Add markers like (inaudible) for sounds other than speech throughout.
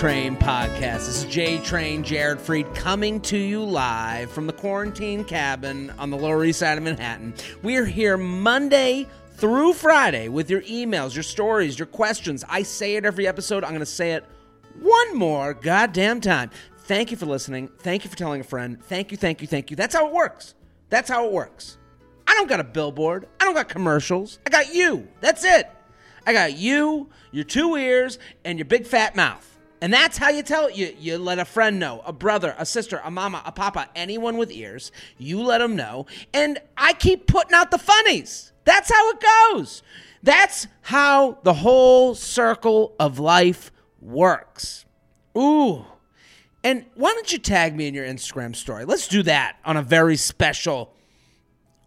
Train podcast. This is J Train Jared Freid coming to you live from the quarantine cabin on the Lower East Side of Manhattan. We're here Monday through Friday with your emails, your stories, your questions. I say it every episode. I'm going to say it one more goddamn time. Thank you for listening. Thank you for telling a friend. Thank you, thank you, thank you. That's how it works. That's how it works. I don't got a billboard. I don't got commercials. I got you. That's it. I got you, your two ears, and your big fat mouth. And that's how you tell. You, you let a friend know, a brother, a sister, a mama, a papa, anyone with ears. You let them know. And I keep putting out the funnies. That's how it goes. That's how the whole circle of life works. Ooh. And why don't you tag me in your Instagram story? Let's do that on a very special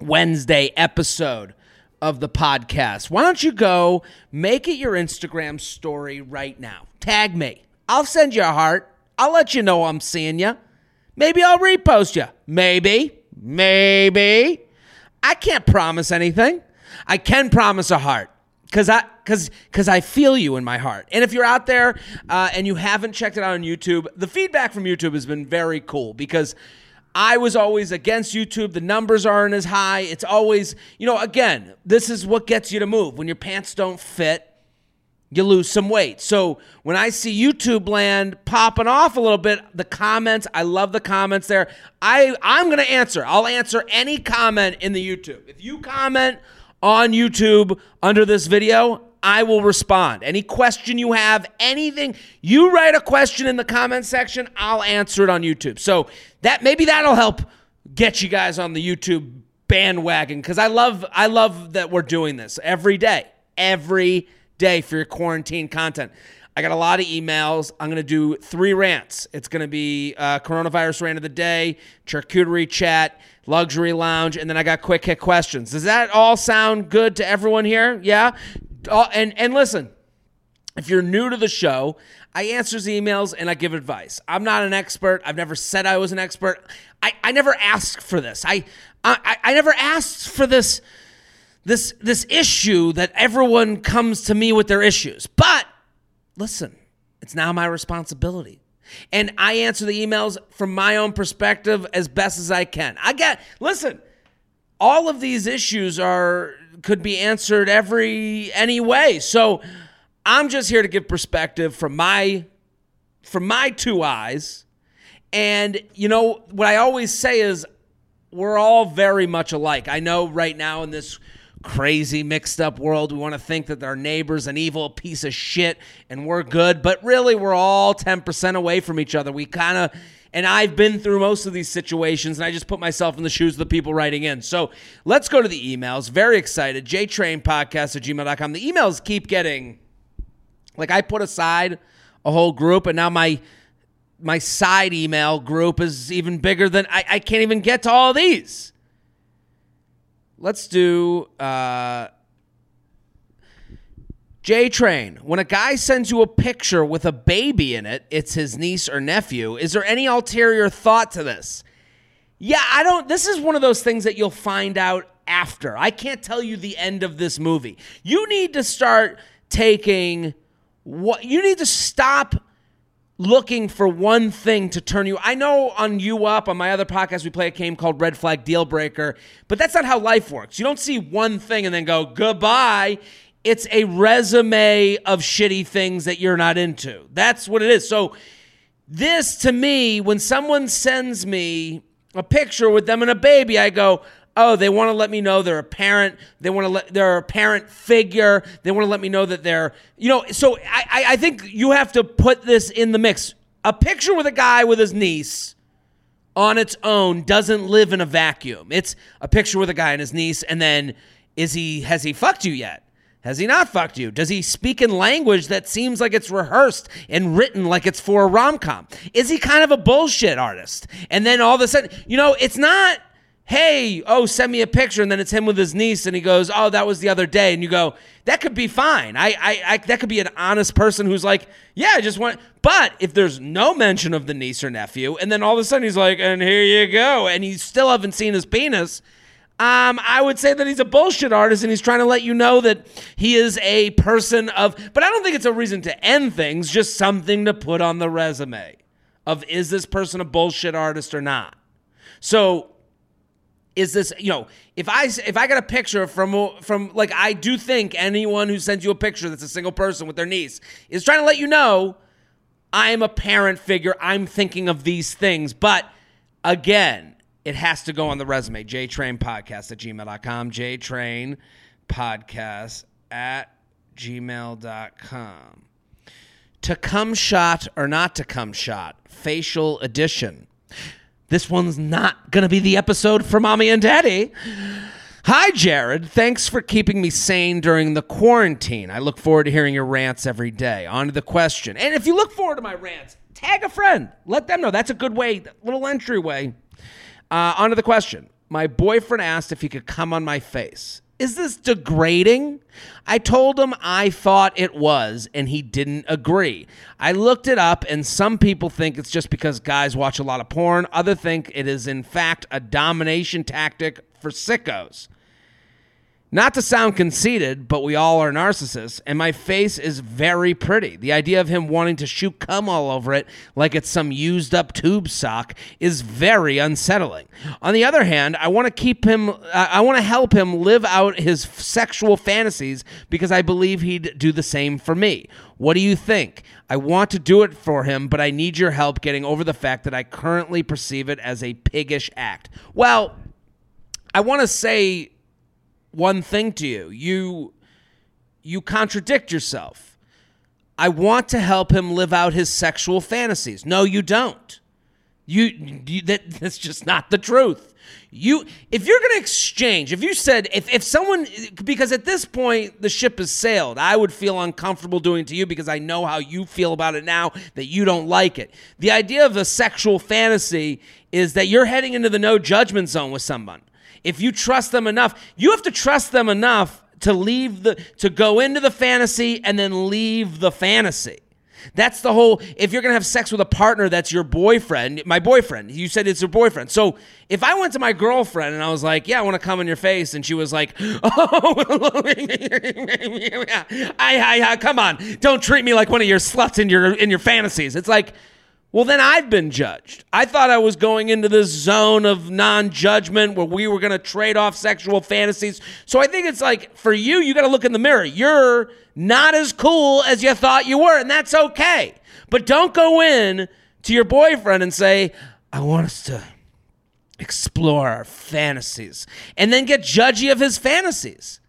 Wednesday episode of the podcast. Why don't you go make it your Instagram story right now? Tag me. I'll send you a heart. I'll let you know I'm seeing you. Maybe I'll repost you. Maybe. Maybe. I can't promise anything. I can promise a heart because I because because I feel you in my heart. And if you're out there uh, and you haven't checked it out on YouTube, the feedback from YouTube has been very cool because I was always against YouTube. The numbers aren't as high. It's always, you know, again, this is what gets you to move. When your pants don't fit, you lose some weight. So when I see YouTube land popping off a little bit, the comments, I love the comments there. I I'm going to answer. I'll answer any comment in the YouTube. If you comment on YouTube under this video, I will respond. Any question you have, anything, you write a question in the comment section, I'll answer it on YouTube. So that maybe that'll help get you guys on the YouTube bandwagon cuz I love I love that we're doing this every day. Every day for your quarantine content. I got a lot of emails. I'm going to do three rants. It's going to be uh, coronavirus rant of the day, charcuterie chat, luxury lounge, and then I got quick hit questions. Does that all sound good to everyone here? Yeah. Uh, and and listen, if you're new to the show, I answer emails and I give advice. I'm not an expert. I've never said I was an expert. I, I never asked for this. I, I I never asked for this this this issue that everyone comes to me with their issues. But listen, it's now my responsibility. And I answer the emails from my own perspective as best as I can. I get listen, all of these issues are could be answered every any way. So I'm just here to give perspective from my from my two eyes. And you know what I always say is we're all very much alike. I know right now in this crazy mixed up world we want to think that our neighbor's an evil piece of shit and we're good, but really we're all 10% away from each other. We kind of and I've been through most of these situations, and I just put myself in the shoes of the people writing in. So let's go to the emails. Very excited. JTrainPodcast at gmail.com. The emails keep getting, like, I put aside a whole group, and now my my side email group is even bigger than I, I can't even get to all these. Let's do uh, J Train. When a guy sends you a picture with a baby in it, it's his niece or nephew. Is there any ulterior thought to this? Yeah, I don't. This is one of those things that you'll find out after. I can't tell you the end of this movie. You need to start taking what you need to stop looking for one thing to turn you. I know on You Up, on my other podcast, we play a game called Red Flag Deal Breaker, but that's not how life works. You don't see one thing and then go, goodbye it's a resume of shitty things that you're not into. That's what it is. So, this to me, when someone sends me a picture with them and a baby, I go, oh, they want to let me know they're a parent. They want to let they're a parent figure. They want to let me know that they're, you know. So I, I think you have to put this in the mix. A picture with a guy with his niece on its own doesn't live in a vacuum. It's a picture with a guy and his niece, and then is he has he fucked you yet? Has he not fucked you? Does he speak in language that seems like it's rehearsed and written like it's for a rom com? Is he kind of a bullshit artist? And then all of a sudden, you know, it's not, hey, oh, send me a picture, and then it's him with his niece, and he goes, oh, that was the other day, and you go, that could be fine. I, I, I that could be an honest person who's like, yeah, I just want. But if there's no mention of the niece or nephew, and then all of a sudden he's like, and here you go, and you still haven't seen his penis Um, I would say that he's a bullshit artist and he's trying to let you know that he is a person of, but I don't think it's a reason to end things, just something to put on the resume of is this person a bullshit artist or not. So is this you know if i if i got a picture from from like i do think anyone who sends you a picture that's a single person with their niece is trying to let you know i'm a parent figure. I'm thinking of these things. But again it has to go on the resume. jtrain podcast at gmail.com jtrain podcast at gmail.com to come shot or not to come shot facial edition this one's not going to be the episode for mommy and daddy. Hi, Jared. Thanks for keeping me sane during the quarantine. I look forward to hearing your rants every day. On to the question. And if you look forward to my rants, tag a friend. Let them know. That's a good way, little entryway. Uh, on to the question. My boyfriend asked if he could come on my face. Is this degrading? I told him I thought it was, and he didn't agree. I looked it up, and some people think it's just because guys watch a lot of porn. Other think it is, in fact, a domination tactic for sickos. Not to sound conceited, but we all are narcissists, and my face is very pretty. The idea of him wanting to shoot cum all over it like it's some used up tube sock is very unsettling. On the other hand, I want to keep him, I want to help him live out his sexual fantasies because I believe he'd do the same for me. What do you think? I want to do it for him, but I need your help getting over the fact that I currently perceive it as a piggish act. Well, I want to say one thing to you. You you contradict yourself. I want to help him live out his sexual fantasies. No, you don't. You, you that that's just not the truth. You if you're going to exchange, if you said if if someone because at this point the ship has sailed, I would feel uncomfortable doing to you because I know how you feel about it now that you don't like it. The idea of a sexual fantasy is that you're heading into the no judgment zone with someone if you trust them enough, you have to trust them enough to leave the to go into the fantasy and then leave the fantasy. That's the whole if you're going to have sex with a partner that's your boyfriend, my boyfriend. You said it's your boyfriend. So, if I went to my girlfriend and I was like, "Yeah, I want to come in your face." And she was like, (laughs) "Oh, I, I, I come on. Don't treat me like one of your sluts in your in your fantasies." It's like well, then I've been judged. I thought I was going into this zone of non judgment where we were going to trade off sexual fantasies. So I think it's like for you, you got to look in the mirror. You're not as cool as you thought you were, and that's okay. But don't go in to your boyfriend and say, I want us to explore our fantasies, and then get judgy of his fantasies.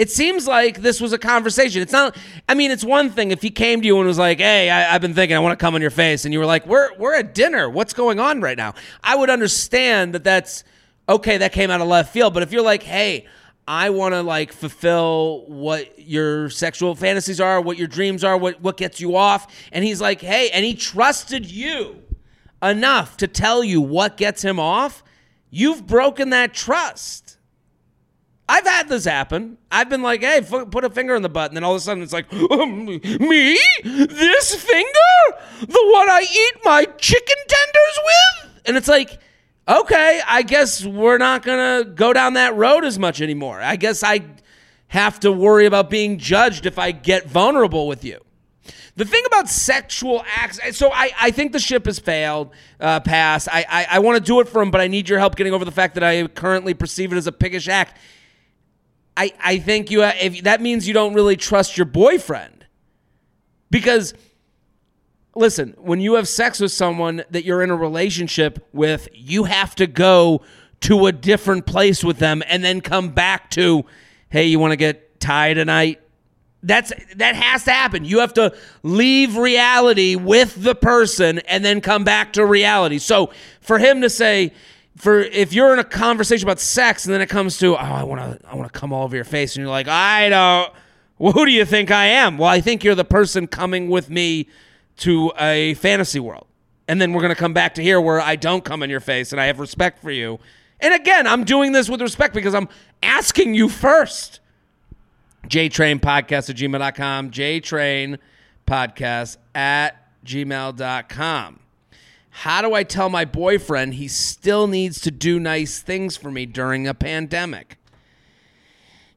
It seems like this was a conversation. It's not. I mean, it's one thing if he came to you and was like, "Hey, I, have been thinking, I want to come on your face," and you were like, "We're we're at dinner. What's going on right now?" I would understand that. That's okay. That came out of left field. But if you're like, "Hey," I want to like fulfill what your sexual fantasies are, what your dreams are, what what gets you off. And he's like, "Hey," and he trusted you enough to tell you what gets him off. You've broken that trust. I've had this happen. I've been like, hey, f- put a finger in the butt. And then all of a sudden it's like, um, me? This finger? The one I eat my chicken tenders with? And it's like, okay, I guess we're not going to go down that road as much anymore. I guess I have to worry about being judged if I get vulnerable with you. The thing about sexual acts, so I, I think the ship has failed, uh. I, I, I want to do it for him, but I need your help getting over the fact that I currently perceive it as a piggish act. I, I think you if that means you don't really trust your boyfriend. Because listen when you have sex with someone that you're in a relationship with you have to go to a different place with them and then come back to hey you want to get tied tonight? That's that has to happen. You have to leave reality with the person and then come back to reality. So for him to say for if you're in a conversation about sex and then it comes to oh I want to I want to come all over your face and you're like I don't well, who do you think I am? Well, I think you're the person coming with me to a fantasy world. And then we're going to come back to here where I don't come in your face and I have respect for you. And again, I'm doing this with respect because I'm asking you first. JTrain podcast at gmail.com. JTrain podcast at gmail.com. How do I tell my boyfriend he still needs to do nice things for me during a pandemic?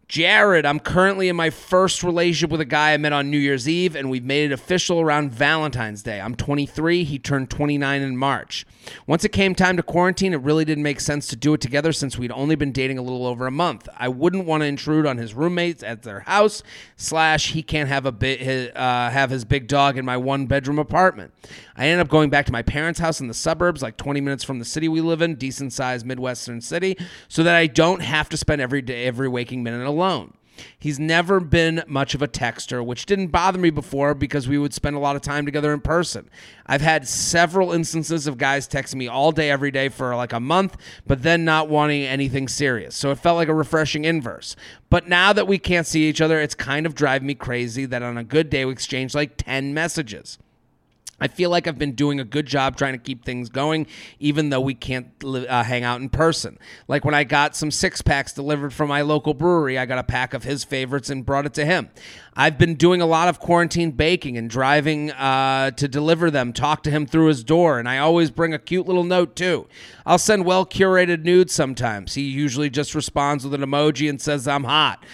Jared, I'm currently in my first relationship with a guy I met on New Year's Eve, and we've made it official around Valentine's Day. I'm 23, he turned 29 in March. Once it came time to quarantine, it really didn't make sense to do it together since we'd only been dating a little over a month. I wouldn't want to intrude on his roommates at their house, slash, he can't have, a bit, uh, have his big dog in my one bedroom apartment. I ended up going back to my parents' house in the suburbs, like 20 minutes from the city we live in, decent sized Midwestern city, so that I don't have to spend every day, every waking minute alone. He's never been much of a texter, which didn't bother me before because we would spend a lot of time together in person. I've had several instances of guys texting me all day, every day for like a month, but then not wanting anything serious. So it felt like a refreshing inverse. But now that we can't see each other, it's kind of driving me crazy that on a good day we exchange like 10 messages. I feel like I've been doing a good job trying to keep things going, even though we can't uh, hang out in person. Like when I got some six packs delivered from my local brewery, I got a pack of his favorites and brought it to him. I've been doing a lot of quarantine baking and driving uh, to deliver them, talk to him through his door, and I always bring a cute little note too. I'll send well curated nudes sometimes. He usually just responds with an emoji and says, I'm hot.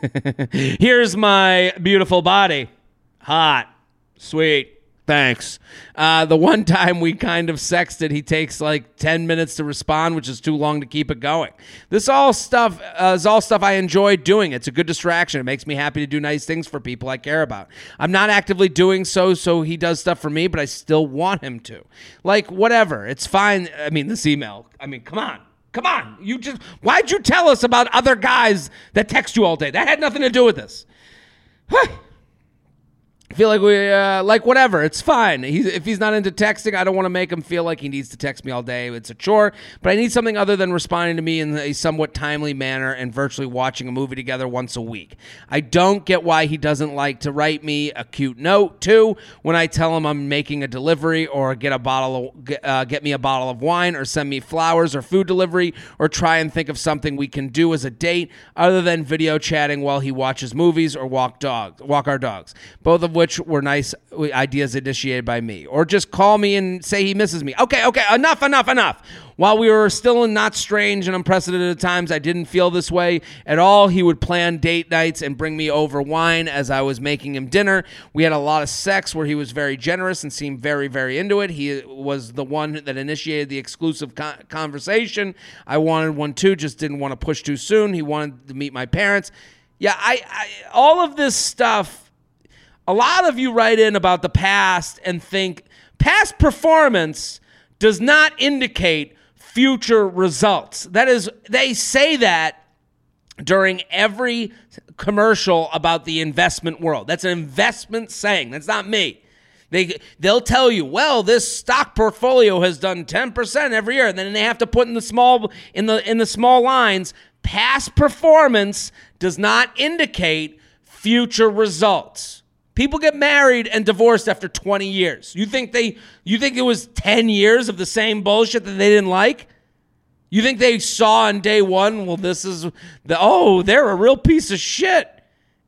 (laughs) Here's my beautiful body. Hot. Sweet. Thanks. Uh, the one (laughs) time we kind of sexted, he takes like 10 minutes to respond, which is too long to keep it going. This all stuff uh, is all stuff I enjoy doing. It's a good distraction. It makes me happy to do nice things for people I care about. I'm not actively doing so, so he does stuff for me, but I still want him to. Like, whatever. It's fine. I mean, this email, I mean, come on. Come on. You just, why'd you tell us about other guys that text you all day? That had nothing to do with this. (sighs) I feel like we uh, like whatever. It's fine. He's, if he's not into texting, I don't want to make him feel like he needs to text me all day. It's a chore, but I need something other than responding to me in a somewhat timely manner and virtually watching a movie together once a week. I don't get why he doesn't like to write me a cute note too when I tell him I'm making a delivery or get a bottle of, uh, get me a bottle of wine or send me flowers or food delivery or try and think of something we can do as a date other than video chatting while he watches movies or walk dogs, walk our dogs. Both of which which were nice uh, ideas initiated by me. Or just call me and say he misses me. Okay, okay, enough, enough, enough. While we were still in not strange and unprecedented times, I didn't feel this way at all. He would plan date nights and bring me over wine as I was making him dinner. We had a lot of sex where he was very generous and seemed very, very into it. He was the one that initiated the exclusive conversation. I wanted one too, just didn't want to push too soon. He wanted to meet my parents. Yeah, I, I all of this stuff a lot of you write in about the past and think past performance does not indicate future results. That is, they say that during every commercial about the investment world. That's an investment saying. That's not me. They they'll tell you, well, this stock portfolio has done 10% every year. And then they have to put in the small in the in the small lines, past performance does not indicate future results. People get married and divorced after 20 years. You think they you think it was 10 years of the same bullshit that they didn't like? You think they saw on day 1, well this is the oh, they're a real piece of shit.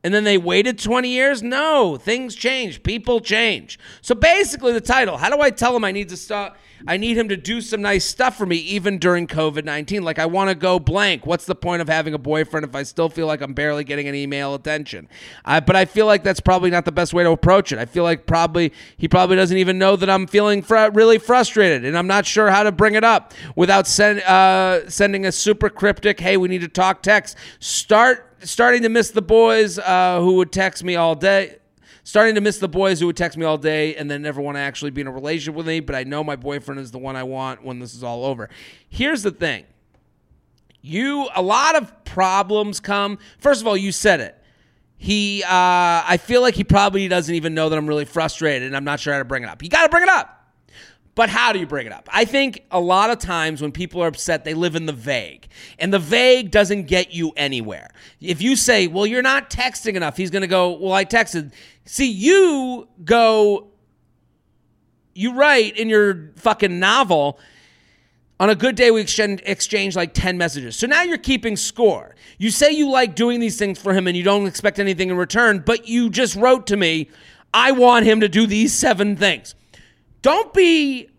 And then they waited 20 years? No, things change. People change. So basically the title, how do I tell them I need to stop I need him to do some nice stuff for me even during COVID 19. Like, I want to go blank. What's the point of having a boyfriend if I still feel like I'm barely getting any email attention? Uh, but I feel like that's probably not the best way to approach it. I feel like probably he probably doesn't even know that I'm feeling fr- really frustrated and I'm not sure how to bring it up without send, uh, sending a super cryptic, hey, we need to talk text. Start starting to miss the boys uh, who would text me all day starting to miss the boys who would text me all day and then never want to actually be in a relationship with me, but I know my boyfriend is the one I want when this is all over. Here's the thing. You a lot of problems come. First of all, you said it. He uh I feel like he probably doesn't even know that I'm really frustrated and I'm not sure how to bring it up. You got to bring it up. But how do you bring it up? I think a lot of times when people are upset, they live in the vague. And the vague doesn't get you anywhere. If you say, well, you're not texting enough, he's going to go, well, I texted. See, you go, you write in your fucking novel, on a good day, we exchange, like 10 messages. So now you're keeping score. You say you like doing these things for him and you don't expect anything in return, but you just wrote to me, I want him to do these seven things. Don't be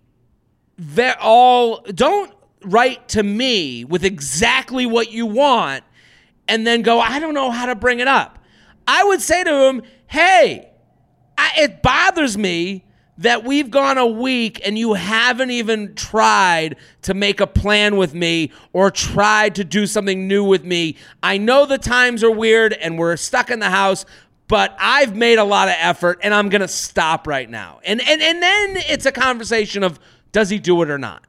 ve- all don't write to me with exactly what you want and then go, I don't know how to bring it up. I would say to him, hey, I, it bothers me that we've gone a week and you haven't even tried to make a plan with me or tried to do something new with me. I know the times are weird and we're stuck in the house, but I've made a lot of effort and I'm going to stop right now. And and and then it's a conversation of does he do it or not?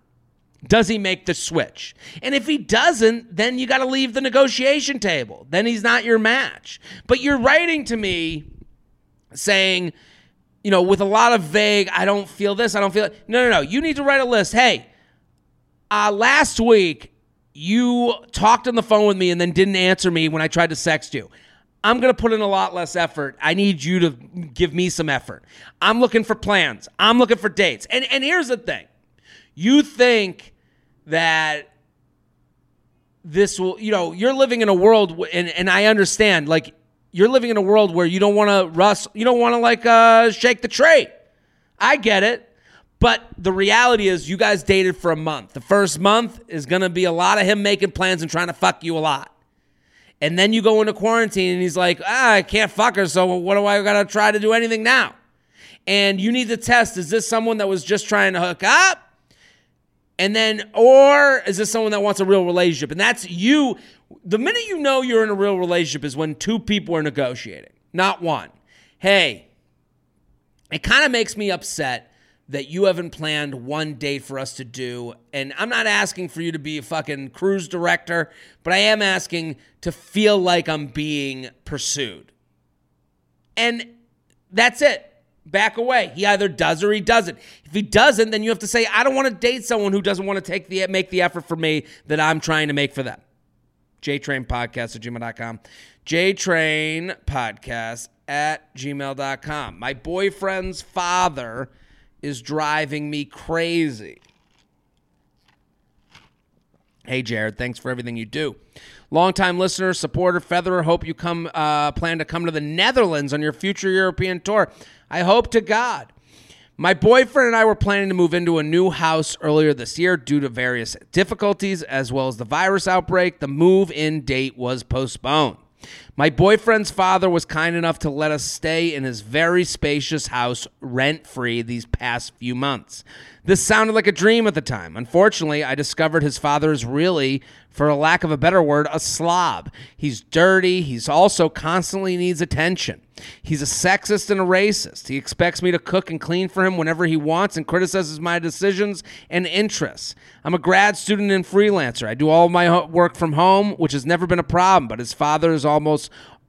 Does he make the switch? And if he doesn't, then you got to leave the negotiation table. Then he's not your match. But you're writing to me saying, you know, with a lot of vague, I don't feel this, I don't feel it. No, no, no. You need to write a list. Hey, uh, last week you talked on the phone with me and then didn't answer me when I tried to sext you. I'm going to put in a lot less effort. I need you to give me some effort. I'm looking for plans. I'm looking for dates. And and here's the thing. You think that this will, you know, you're living in a world and and I understand like you're living in a world where you don't want to rust, you don't want to like uh shake the tray. I get it. But the reality is, you guys dated for a month. The first month is going to be a lot of him making plans and trying to fuck you a lot. And then you go into quarantine and he's like, ah, I can't fuck her, so what do I gotta try to do anything now? And you need to test is this someone that was just trying to hook up? And then, or is this someone that wants a real relationship? And that's you. The minute you know you're in a real relationship is when two people are negotiating, not one. Hey, it kind of makes me upset that you haven't planned one date for us to do. And I'm not asking for you to be a fucking cruise director, but I am asking to feel like I'm being pursued. And that's it. Back away. He either does or he doesn't. If he doesn't, then you have to say, I don't want to date someone who doesn't want to take the make the effort for me that I'm trying to make for them. JTrain Podcast at gmail.com. JTrain Podcast at gmail.com. My boyfriend's father is driving me crazy. Hey, Jared, thanks for everything you do. Longtime listener, supporter, featherer, hope you come uh, plan to come to the Netherlands on your future European tour. I hope to God. My boyfriend and I were planning to move into a new house earlier this year due to various difficulties as well as the virus outbreak. The move in date was postponed. My boyfriend's father was kind enough to let us stay in his very spacious house rent free these past few months. This sounded like a dream at the time. Unfortunately, I discovered his father is really, for a lack of a better word, a slob. He's dirty. He's also constantly needs attention. He's a sexist and a racist. He expects me to cook and clean for him whenever he wants and criticizes my decisions and interests. I'm a grad student and freelancer. I do all my work from home, which has never been a problem, but his father is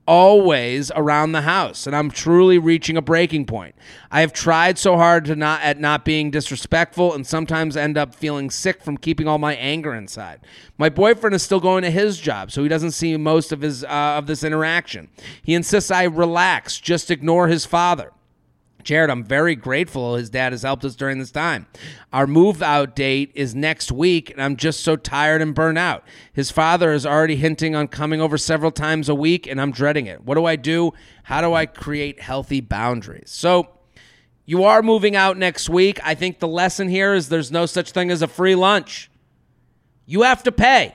always around the house and I'm truly reaching a breaking point. I have tried so hard to not at not being disrespectful and sometimes end up feeling sick from keeping all my anger inside. My boyfriend is still going to his job, so he doesn't see most of his uh, of this interaction. He insists I relax, just ignore his father. Jared, I'm very grateful his dad has helped us during this time. Our move out date is next week, and I'm just so tired and burnt out. His father is already hinting on coming over several times a week, and I'm dreading it. What do I do? How do I create healthy boundaries? So, you are moving out next week. I think the lesson here is there's no such thing as a free lunch. You have to pay.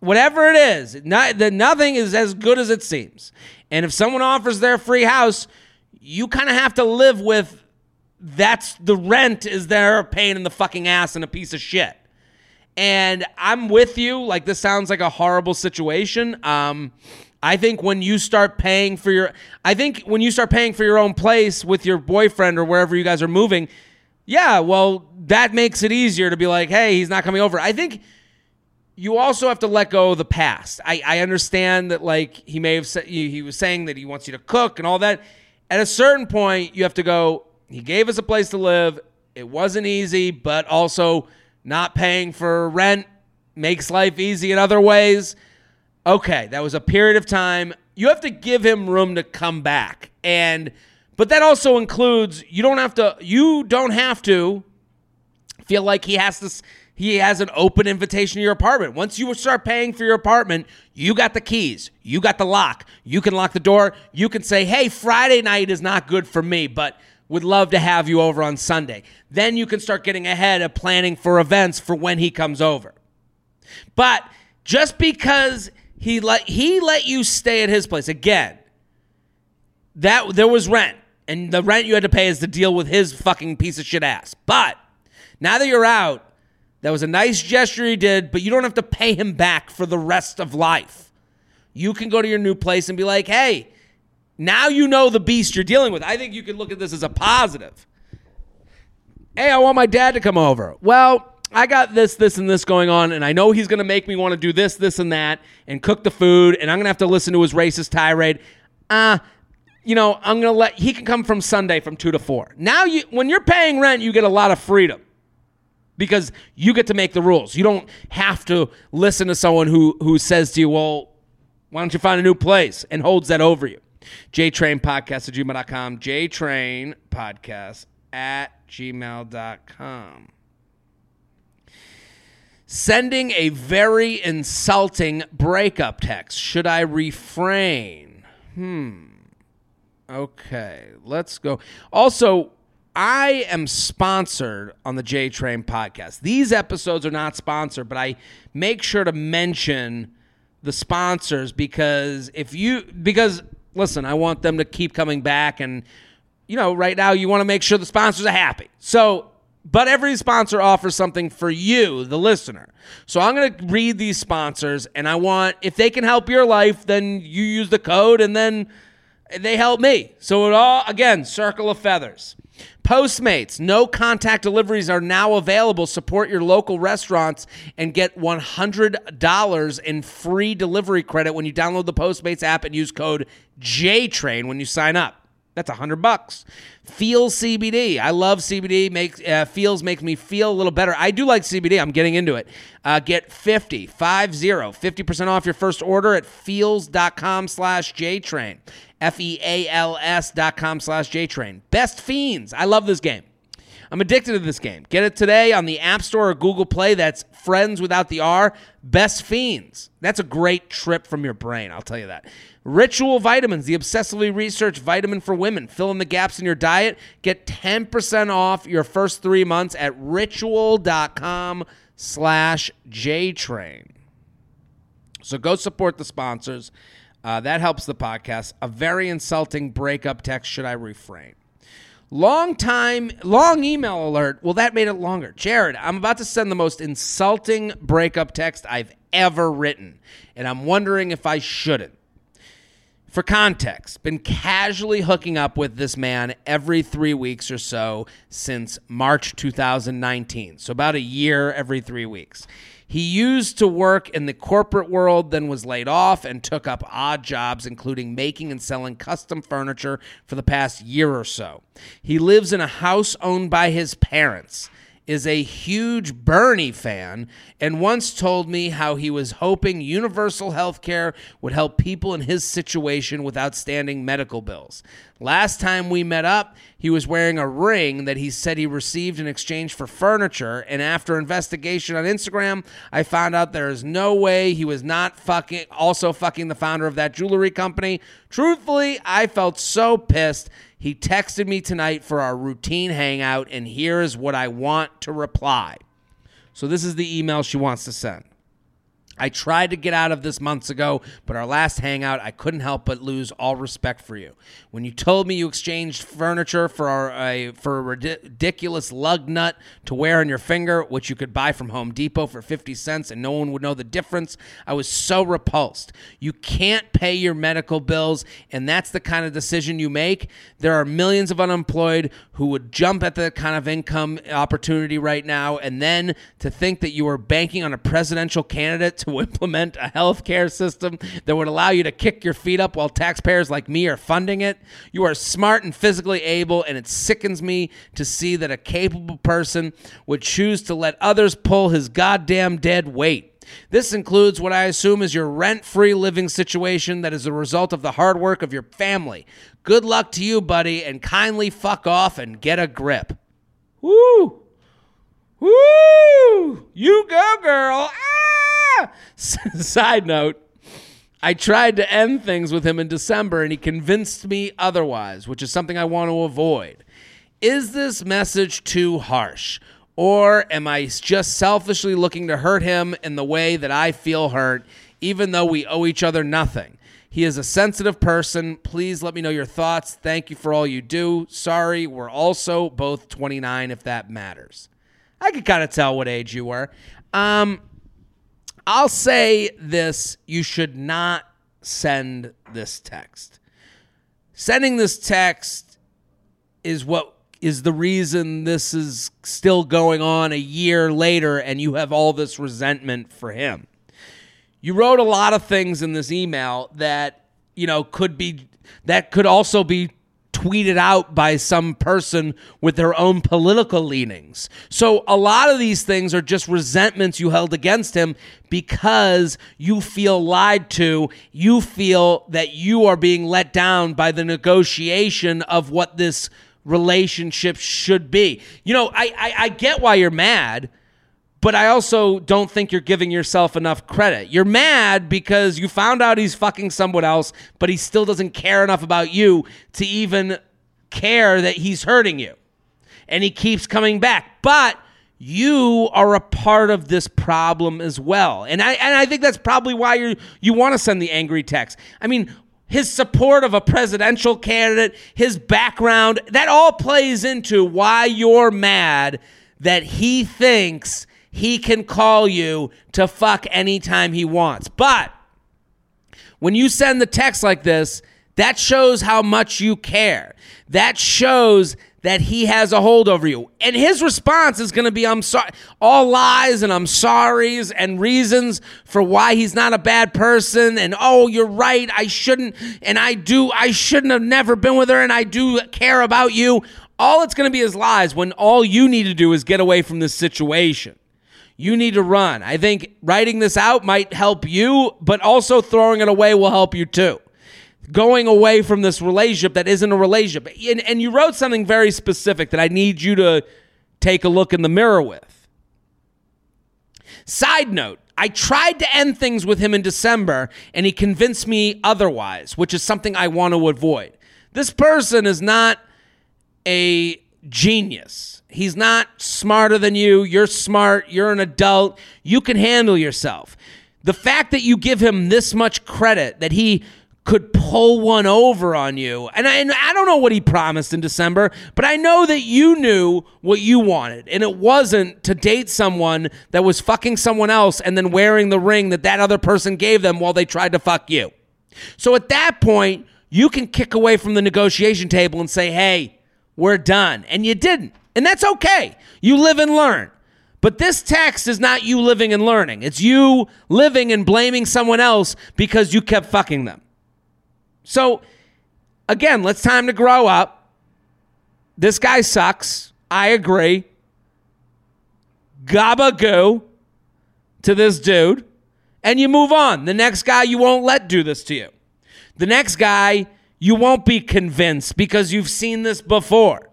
Whatever it is, not, the, nothing is as good as it seems. And if someone offers their free house, you kind of have to live with that's the rent is their pain in the fucking ass and a piece of shit. And I'm with you. Like this sounds like a horrible situation. Um, I think when you start paying for your, I think when you start paying for your own place with your boyfriend or wherever you guys are moving, yeah, well, that makes it easier to be like, hey, he's not coming over. I think you also have to let go of the past. I, I understand that like he may have said he was saying that he wants you to cook and all that at a certain point, you have to go, he gave us a place to live. It wasn't easy, but also not paying for rent makes life easy in other ways. Okay, that was a period of time. You have to give him room to come back. And but that also includes you don't have to you don't have to feel like he has to he has an open invitation to your apartment. Once you start paying for your apartment, you got the keys, you got the lock. You can lock the door. You can say, "Hey, Friday night is not good for me, but would love to have you over on Sunday. Then you can start getting ahead of planning for events for when he comes over. But just because he let he let you stay at his place again, that there was rent, and the rent you had to pay is to deal with his fucking piece of shit ass. But now that you're out, that was a nice gesture he did, but you don't have to pay him back for the rest of life. You can go to your new place and be like, hey, now you know the beast you're dealing with. I think you can look at this as a positive. Hey, I want my dad to come over. Well, I got this, this, and this going on, and I know he's going to make me want to do this, this, and that, and cook the food, and I'm going to have to listen to his racist tirade. Uh, you know, I'm going to let, he can come from Sunday from 2 to 4. Now, you, when you're paying rent, you get a lot of freedom because you get to make the rules. You don't have to listen to someone who, who says to you, well, why don't you find a new place and holds that over you. JTrain Podcast at gmail.com. JTrain Podcast at gmail.com. Sending a very insulting breakup text. Should I refrain? Hmm. Okay, let's go. Also, I am sponsored on the J Train podcast. These episodes are not sponsored, but I make sure to mention the sponsors because if you because listen, I want them to keep coming back and you know, right now you want to make sure the sponsors are happy. So, but every sponsor offers something for you, the listener. So I'm going to read these sponsors and I want if they can help your life, then you use the code and then they help me. So it all again, circle of feathers. Postmates, no contact deliveries are now available. Support your local restaurants and get $100 in free delivery credit when you download the Postmates app and use code JTRAIN when you sign up. That's a hundred bucks. Feals CBD. I love CBD. Makes uh, Feals makes me feel a little better. I do like CBD. I'm getting into it. Uh, get 50, 50, percent off your first order at feals.com slash JTrain. F-E-A-L-S dot com slash JTrain. Best Fiends. I love this game. I'm addicted to this game. Get it today on the App Store or Google Play. That's Friends without the R. Best Fiends. That's a great trip from your brain, I'll tell you that. Ritual Vitamins, the obsessively researched vitamin for women. Fill in the gaps in your diet. Get 10% off your first three months at ritual.com slash JTrain. So go support the sponsors. Uh, that helps the podcast. A very insulting breakup text. Should I refrain? Long time, long email alert. Well, that made it longer. Jared, I'm about to send the most insulting breakup text I've ever written, and I'm wondering if I shouldn't. For context, been casually hooking up with this man every three weeks or so since March 2019. So, about a year every three weeks. He used to work in the corporate world, then was laid off and took up odd jobs, including making and selling custom furniture for the past year or so. He lives in a house owned by his parents is a huge Bernie fan and once told me how he was hoping universal health care would help people in his situation with outstanding medical bills. Last time we met up, he was wearing a ring that he said he received in exchange for furniture, and after investigation on Instagram, I found out there is no way he was not fucking also fucking the founder of that jewelry company. Truthfully, I felt so pissed. He texted me tonight for our routine hangout, and here is what I want to reply. So, this is the email she wants to send. I tried to get out of this months ago, but our last hangout, I couldn't help but lose all respect for you. When you told me you exchanged furniture for a for a ridiculous lug nut to wear on your finger, which you could buy from Home Depot for 50 cents and no one would know the difference, I was so repulsed. You can't pay your medical bills, and that's the kind of decision you make. There are millions of unemployed who would jump at the kind of income opportunity right now, and then to think that you are banking on a presidential candidate to implement a healthcare system that would allow you to kick your feet up while taxpayers like me are funding it. You are smart and physically able, and it sickens me to see that a capable person would choose to let others pull his goddamn dead weight. This includes what I assume is your rent free living situation that is a result of the hard work of your family. Good luck to you, buddy, and kindly fuck off and get a grip. Woo! Woo! You go, girl! Ah! (laughs) Side note. I tried to end things with him in December and he convinced me otherwise, which is something I want to avoid. Is this message too harsh? Or am I just selfishly looking to hurt him in the way that I feel hurt, even though we owe each other nothing? He is a sensitive person. Please let me know your thoughts. Thank you for all you do. Sorry, we're also both 29 if that matters. I could kind of tell what age you were. Um, I'll say this you should not send this text. Sending this text is what is the reason this is still going on a year later and you have all this resentment for him you wrote a lot of things in this email that you know could be that could also be tweeted out by some person with their own political leanings. So a lot of these things are just resentments you held against him because you feel lied to. You feel that you are being let down by the negotiation of what this relationship should be. You know, I I, I get why you're mad but I also don't think you're giving yourself enough credit. You're mad because you found out he's fucking someone else, but he still doesn't care enough about you to even care that he's hurting you. And he keeps coming back. But you are a part of this problem as well. And I and I think that's probably why you you want to send the angry text. I mean, his support of a presidential candidate, his background, that all plays into why you're mad that he thinks he can call you to fuck anytime he wants. But when you send the text like this, that shows how much you care. That shows that he has a hold over you. And his response is going to be I'm sorry, all lies and I'm sorries and reasons for why he's not a bad person and oh, you're right, I shouldn't and I do I shouldn't have never been with her and I do care about you. All it's going to be is lies when all you need to do is get away from this situation you need to run. I think writing this out might help you, but also throwing it away will help you too. Going away from this relationship that isn't a relationship. And, and you wrote something very specific that I need you to take a look in the mirror with. Side note, I tried to end things with him in December and he convinced me otherwise, which is something I want to avoid. This person is not a genius. He's not smarter than you. You're smart. You're an adult. You can handle yourself. The fact that you give him this much credit that he could pull one over on you. And I, and I, don't know what he promised in December, but I know that you knew what you wanted. And it wasn't to date someone that was fucking someone else and then wearing the ring that that other person gave them while they tried to fuck you. So at that point, you can kick away from the negotiation table and say, hey, we're done. And you didn't. And that's okay. You live and learn. But this text is not you living and learning. It's you living and blaming someone else because you kept fucking them. So, again, let's time to grow up. This guy sucks. I agree. Gabagoo to this dude. And you move on. The next guy you won't let do this to you. The next guy you won't be convinced because you've seen this before.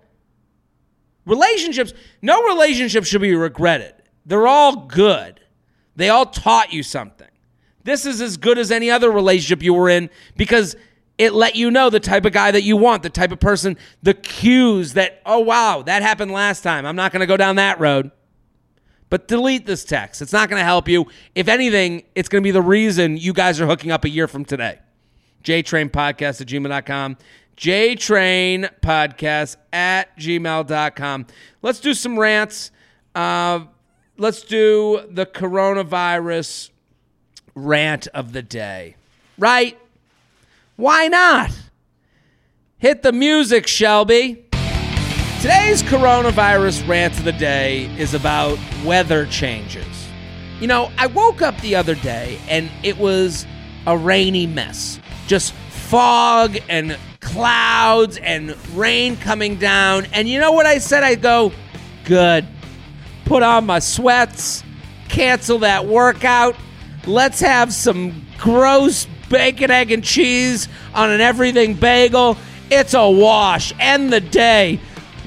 Relationships, no relationship should be regretted. They're all good. They all taught you something. This is as good as any other relationship you were in because it let you know the type of guy that you want, the type of person, the cues that, oh, wow, that happened last time. I'm not going to go down that road. But delete this text. It's not going to help you. If anything, it's going to be the reason you guys are hooking up a year from today. JTrainPodcast at gmail.com. JTrain Podcast at gmail.com. Let's do some rants. Uh, let's do the coronavirus rant of the day. Right? Why not? Hit the music, Shelby. Today's coronavirus rant of the day is about weather changes. You know, I woke up the other day and it was a rainy mess. Just fog and clouds and rain coming down. And you know what I said? I go, good. Put on my sweats, cancel that workout. Let's have some gross bacon, egg, and cheese on an everything bagel. It's a wash. End the day.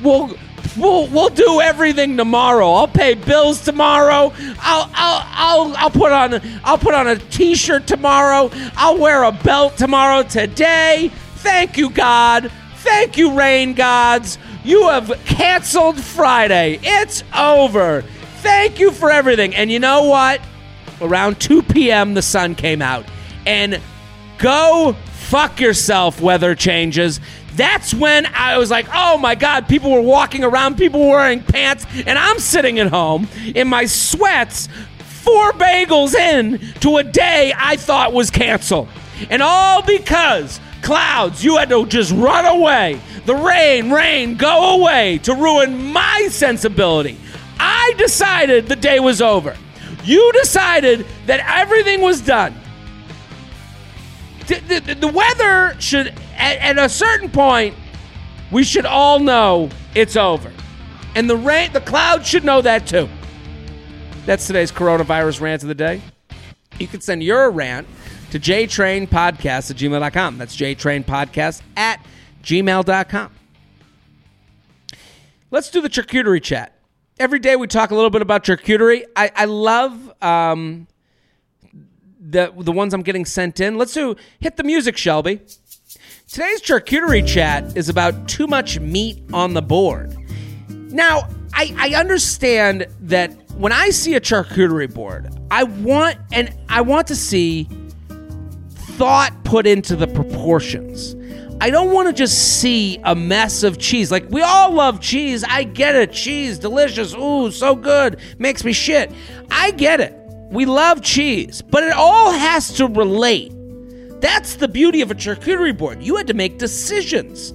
We'll we'll we'll do everything tomorrow. I'll pay bills tomorrow. I'll I'll I'll I'll put on I'll put on a t-shirt tomorrow. I'll wear a belt tomorrow. Today, thank you God. Thank you rain gods. You have canceled Friday. It's over. Thank you for everything. And you know what? Around 2 p.m., the sun came out. And go fuck yourself, weather changes. That's when I was like, oh my God, people were walking around, people were wearing pants, and I'm sitting at home in my sweats, four bagels in to a day I thought was canceled. And all because clouds, you had to just run away. The rain, rain, go away to ruin my sensibility. I decided the day was over. You decided that everything was done. The, the, the weather should, at, at a certain point, we should all know it's over. And the rain, the clouds should know that too. That's today's coronavirus rant of the day. You can send your rant to jtrainpodcast at gmail.com. That's jtrainpodcast at gmail.com. Let's do the charcuterie chat. Every day we talk a little bit about charcuterie. I, I love um, the, the ones I'm getting sent in. Let's do hit the music, Shelby. Today's charcuterie chat is about too much meat on the board. Now, I, I understand that when I see a charcuterie board, I want and I want to see thought put into the proportions. I don't want to just see a mess of cheese. Like we all love cheese. I get it. Cheese, delicious. Ooh, so good. Makes me shit. I get it. We love cheese, but it all has to relate. That's the beauty of a charcuterie board. You had to make decisions.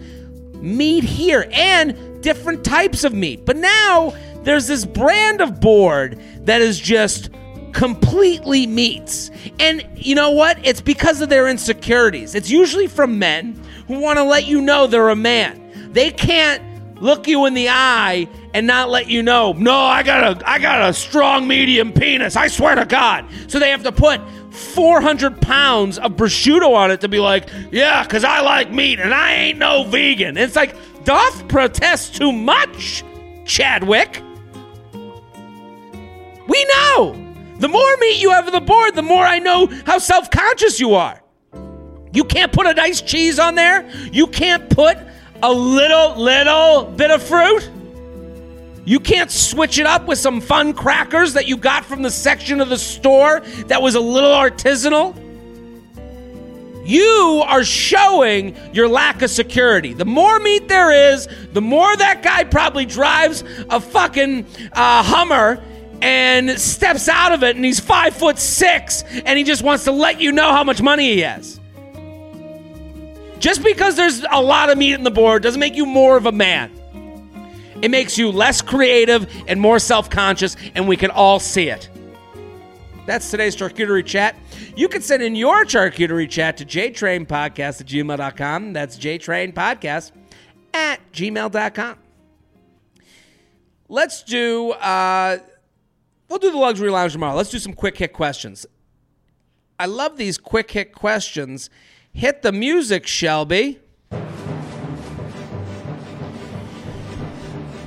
Meat here and different types of meat. But now there's this brand of board that is just completely meats. And you know what? It's because of their insecurities. It's usually from men who want to let you know they're a man. They can't look you in the eye and not let you know, no, I got a I got a strong medium penis. I swear to God. So they have to put 400 pounds of prosciutto on it to be like, yeah, because I like meat and I ain't no vegan. And it's like, doth protest too much, Chadwick. We know. The more meat you have on the board, the more I know how self conscious you are. You can't put a nice cheese on there. You can't put a little, little bit of fruit. You can't switch it up with some fun crackers that you got from the section of the store that was a little artisanal. You are showing your lack of security. The more meat there is, the more that guy probably drives a fucking uh, Hummer and steps out of it and he's five foot six and he just wants to let you know how much money he has. Just because there's a lot of meat in the board doesn't make you more of a man. It makes you less creative and more self conscious, and we can all see it. That's today's charcuterie chat. You can send in your charcuterie chat to jtrainpodcast at gmail.com. That's jtrainpodcast at gmail.com. Let's do, uh, we'll do the luxury lounge tomorrow. Let's do some quick hit questions. I love these quick hit questions. Hit the music, Shelby.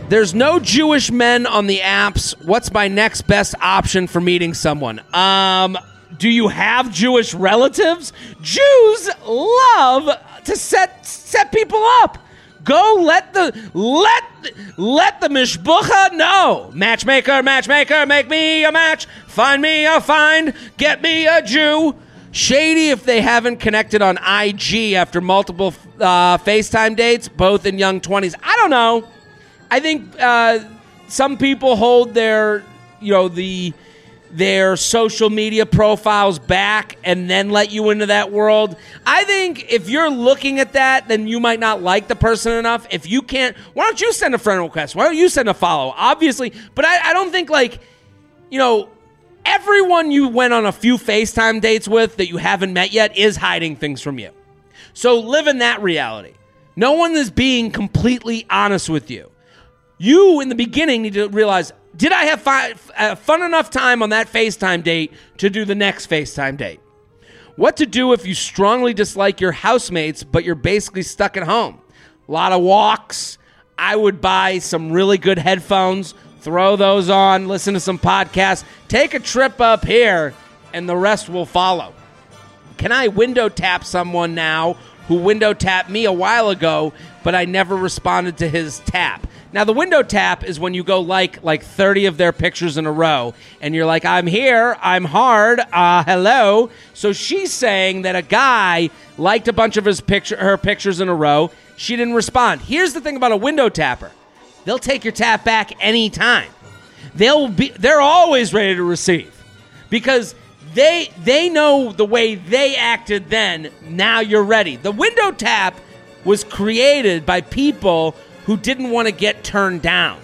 There's no Jewish men on the apps. What's my next best option for meeting someone? Um, do you have Jewish relatives? Jews love to set set people up. Go let the let let the mishpucha know. Matchmaker, matchmaker, make me a match. Find me a find. Get me a Jew. Shady if they haven't connected on IG after multiple uh, FaceTime dates, both in young 20s. I don't know. I think uh, some people hold their, you know, the their social media profiles back and then let you into that world. I think if you're looking at that, then you might not like the person enough. If you can't, why don't you send a friend request? Why don't you send a follow? Obviously, but I, I don't think like, you know, everyone you went on a few FaceTime dates with that you haven't met yet is hiding things from you. So live in that reality. No one is being completely honest with you. You, in the beginning, need to realize did I have fi- uh, fun enough time on that FaceTime date to do the next FaceTime date? What to do if you strongly dislike your housemates, but you're basically stuck at home? A lot of walks. I would buy some really good headphones, throw those on, listen to some podcasts, take a trip up here, and the rest will follow. Can I window tap someone now who window tapped me a while ago, but I never responded to his tap. Now the window tap is when you go like like 30 of their pictures in a row and you're like I'm here, I'm hard, uh hello. So she's saying that a guy liked a bunch of his picture her pictures in a row. She didn't respond. Here's the thing about a window tapper. They'll take your tap back anytime. They'll be they're always ready to receive. Because they they know the way they acted then. Now you're ready. The window tap was created by people who didn't want to get turned down.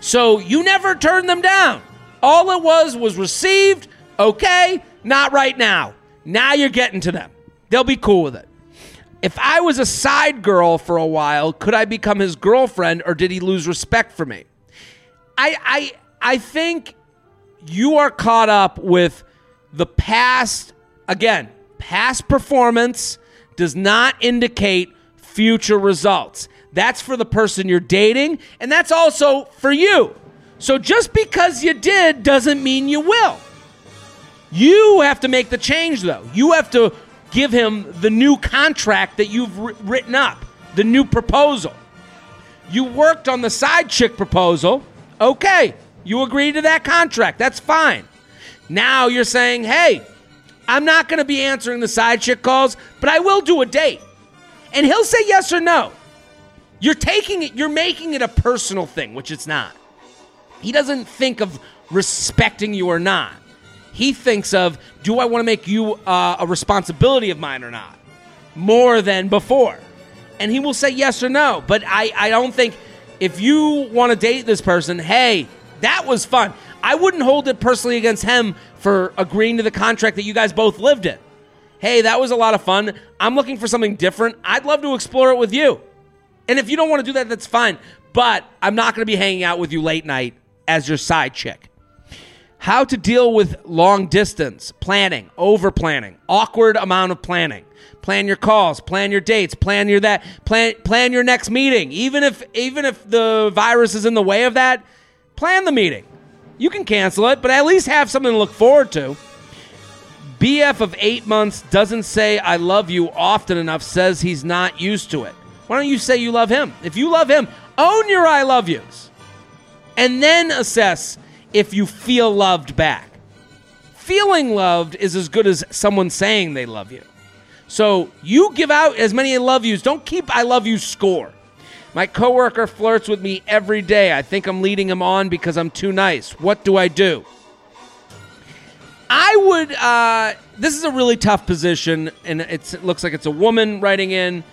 So you never turned them down. All it was was received, okay, not right now. Now you're getting to them. They'll be cool with it. If I was a side girl for a while, could I become his girlfriend or did he lose respect for me? I I I think you are caught up with the past again, past performance does not indicate future results. That's for the person you're dating, and that's also for you. So just because you did doesn't mean you will. You have to make the change, though. You have to give him the new contract that you've written up, the new proposal. You worked on the side chick proposal. Okay, you agreed to that contract. That's fine. Now you're saying, hey, I'm not going to be answering the side chick calls, but I will do a date. And he'll say yes or no. You're taking it, you're making it a personal thing, which it's not. He doesn't think of respecting you or not. He thinks of, do I want to make you uh, a responsibility of mine or not? More than before. And he will say yes or no. But I, I don't think if you want to date this person, hey, that was fun. I wouldn't hold it personally against him for agreeing to the contract that you guys both lived in. Hey, that was a lot of fun. I'm looking for something different. I'd love to explore it with you. And if you don't want to do that, that's fine. But I'm not going to be hanging out with you late night as your side chick. How to deal with long distance, planning, over planning, awkward amount of planning. Plan your calls, plan your dates, plan your that, plan plan your next meeting. Even if even if the virus is in the way of that, plan the meeting. You can cancel it, but at least have something to look forward to. BF of eight months doesn't say I love you often enough, says he's not used to it. Why don't you say you love him? If you love him, own your I love yous. And then assess if you feel loved back. Feeling loved is as good as someone saying they love you. So you give out as many I love yous. Don't keep I love you score. My coworker flirts with me every day. I think I'm leading him on because I'm too nice. What do I do? I would. Uh, this is a really tough position, and it looks like it's a woman writing in.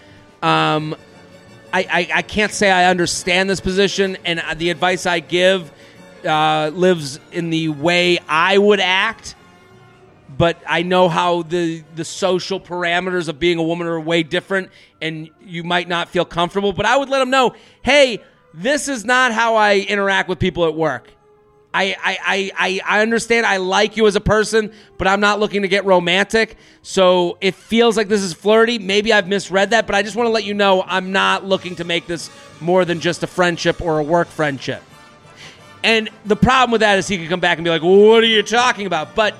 Um, I, I, I, can't say I understand this position, and the advice I give uh, lives in the way I would act. But I know how the the social parameters of being a woman are way different, and you might not feel comfortable. But I would let them know, hey, this is not how I interact with people at work. I, I, I, I understand I like you as a person, but I'm not looking to get romantic. So it feels like this is flirty. Maybe I've misread that, but I just want to let you know I'm not looking to make this more than just a friendship or a work friendship. And the problem with that is he could come back and be like, What are you talking about? But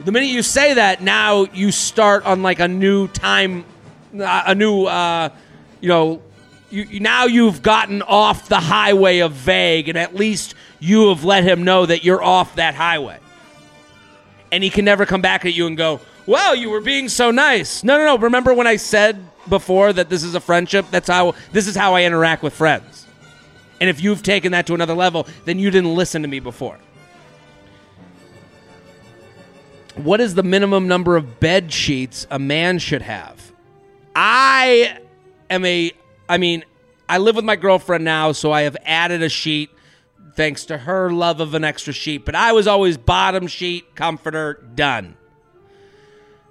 the minute you say that, now you start on like a new time, a new, uh, you know, you, now you've gotten off the highway of vague, and at least you have let him know that you're off that highway. And he can never come back at you and go, "Well, you were being so nice." No, no, no. Remember when I said before that this is a friendship? That's how this is how I interact with friends. And if you've taken that to another level, then you didn't listen to me before. What is the minimum number of bed sheets a man should have? I am a I mean, I live with my girlfriend now, so I have added a sheet thanks to her love of an extra sheet. But I was always bottom sheet, comforter, done.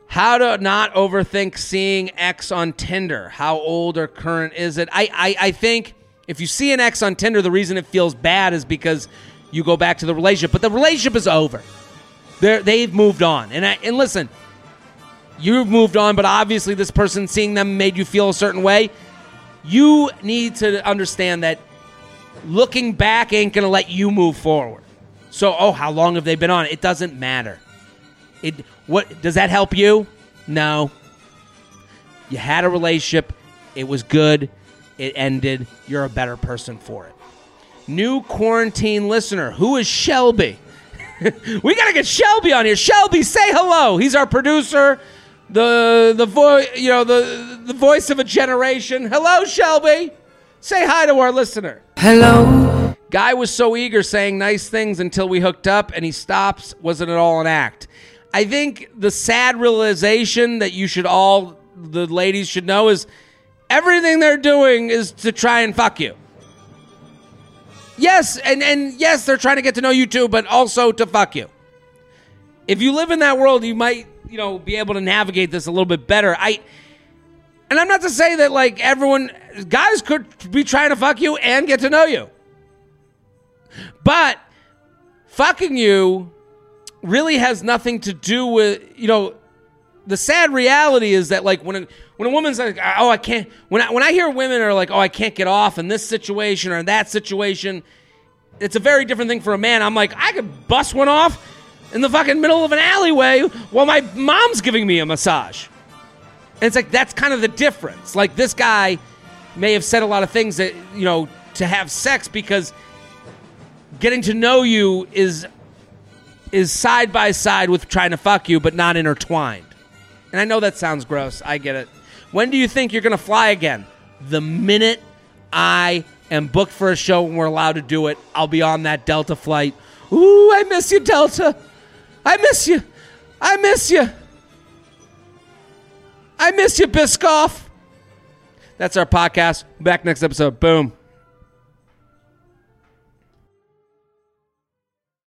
How to not overthink seeing X on Tinder. How old or current is it? I, I, I think if you see an X on Tinder, the reason it feels bad is because you go back to the relationship. But the relationship is over. They're, they've moved on. And, I, and listen, you've moved on, but obviously this person seeing them made you feel a certain way you need to understand that looking back ain't going to let you move forward. So, oh, how long have they been on? It doesn't matter. It what does that help you? No. You had a relationship, it was good, it ended, you're a better person for it. New quarantine listener, who is Shelby? (laughs) we got to get Shelby on here. Shelby, say hello. He's our producer, the the voice, you know, the the voice of a generation. Hello, Shelby. Say hi to our listener. Hello. Guy was so eager saying nice things until we hooked up and he stops. Wasn't it all an act? I think the sad realization that you should all, the ladies should know is everything they're doing is to try and fuck you. Yes, and, and yes, they're trying to get to know you too, but also to fuck you. If you live in that world, you might, you know, be able to navigate this a little bit better. I and I'm not to say that like everyone guys could be trying to fuck you and get to know you. But fucking you really has nothing to do with, you know, the sad reality is that like when a, when a woman's like oh I can't when I, when I hear women are like oh I can't get off in this situation or in that situation it's a very different thing for a man I'm like I could bust one off in the fucking middle of an alleyway while my mom's giving me a massage and it's like that's kind of the difference like this guy may have said a lot of things that you know to have sex because getting to know you is is side by side with trying to fuck you but not intertwined and I know that sounds gross. I get it. When do you think you're going to fly again? The minute I am booked for a show and we're allowed to do it, I'll be on that Delta flight. Ooh, I miss you, Delta. I miss you. I miss you. I miss you, Biscoff. That's our podcast. Back next episode. Boom.